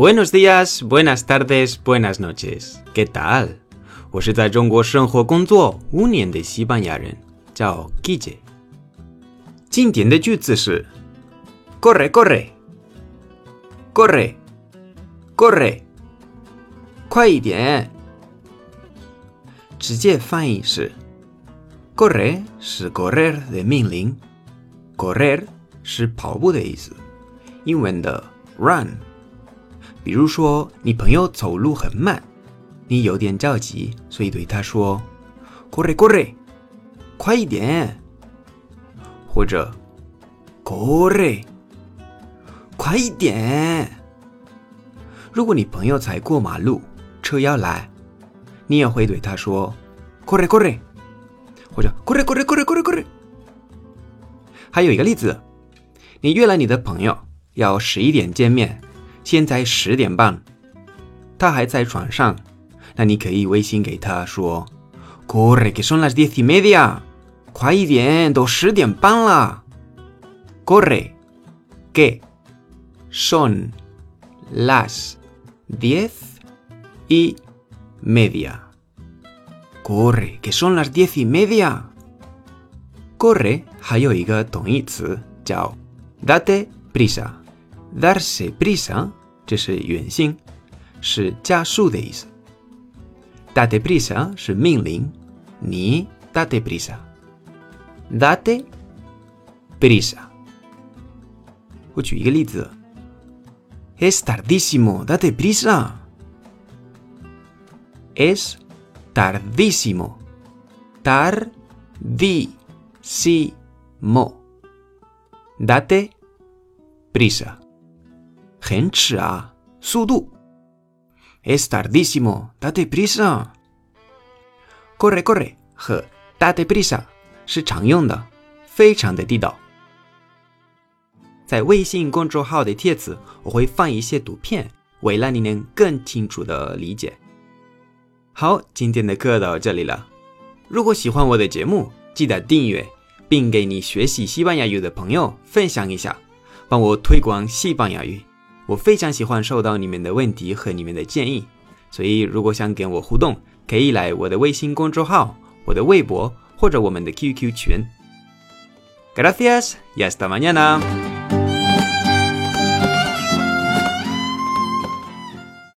Buenos días, buenas tardes, buenas noches. ¿Qué tal? 我是在中国生活工作五年的西班牙人，叫 Guille。经典的句子是 Corre, corre, corre, corre，快一点。直接翻译是 Corre 是 correr 的命令，correr 是跑步的意思，英文的 run。比如说，你朋友走路很慢，你有点着急，所以对他说 “corre corre”，快一点，或者 “corre”，快一点。如果你朋友在过马路，车要来，你也会对他说 “corre corre”，或者 “corre corre corre corre corre”。还有一个例子，你约了你的朋友要十一点见面。现在十点半，他还在床上，那你可以微信给他说：“Corre que son las diez y media，快一点，都十点半了。”Corre que son las diez y media。Corre que son las diez y media。Corre 还有一个同义词叫 date prisa。Darse prisa 这是原型，是加速的意思。date prisa 是命令，你 date prisa，date prisa。我举一个例子，es tardísimo，date prisa，es tardísimo，tardísimo，date prisa。很迟啊，速度。Es tardísimo, date prisa. Corre, corre 和 date prisa 是常用的，非常的地道。在微信公众号的帖子，我会放一些图片，为了你能更清楚的理解。好，今天的课到这里了。如果喜欢我的节目，记得订阅，并给你学习西班牙语的朋友分享一下，帮我推广西班牙语。我非常喜欢收到你们的问题和你们的建议，所以如果想跟我互动，可以来我的微信公众号、我的微博或者我们的 QQ 群。Gracias y hasta mañana.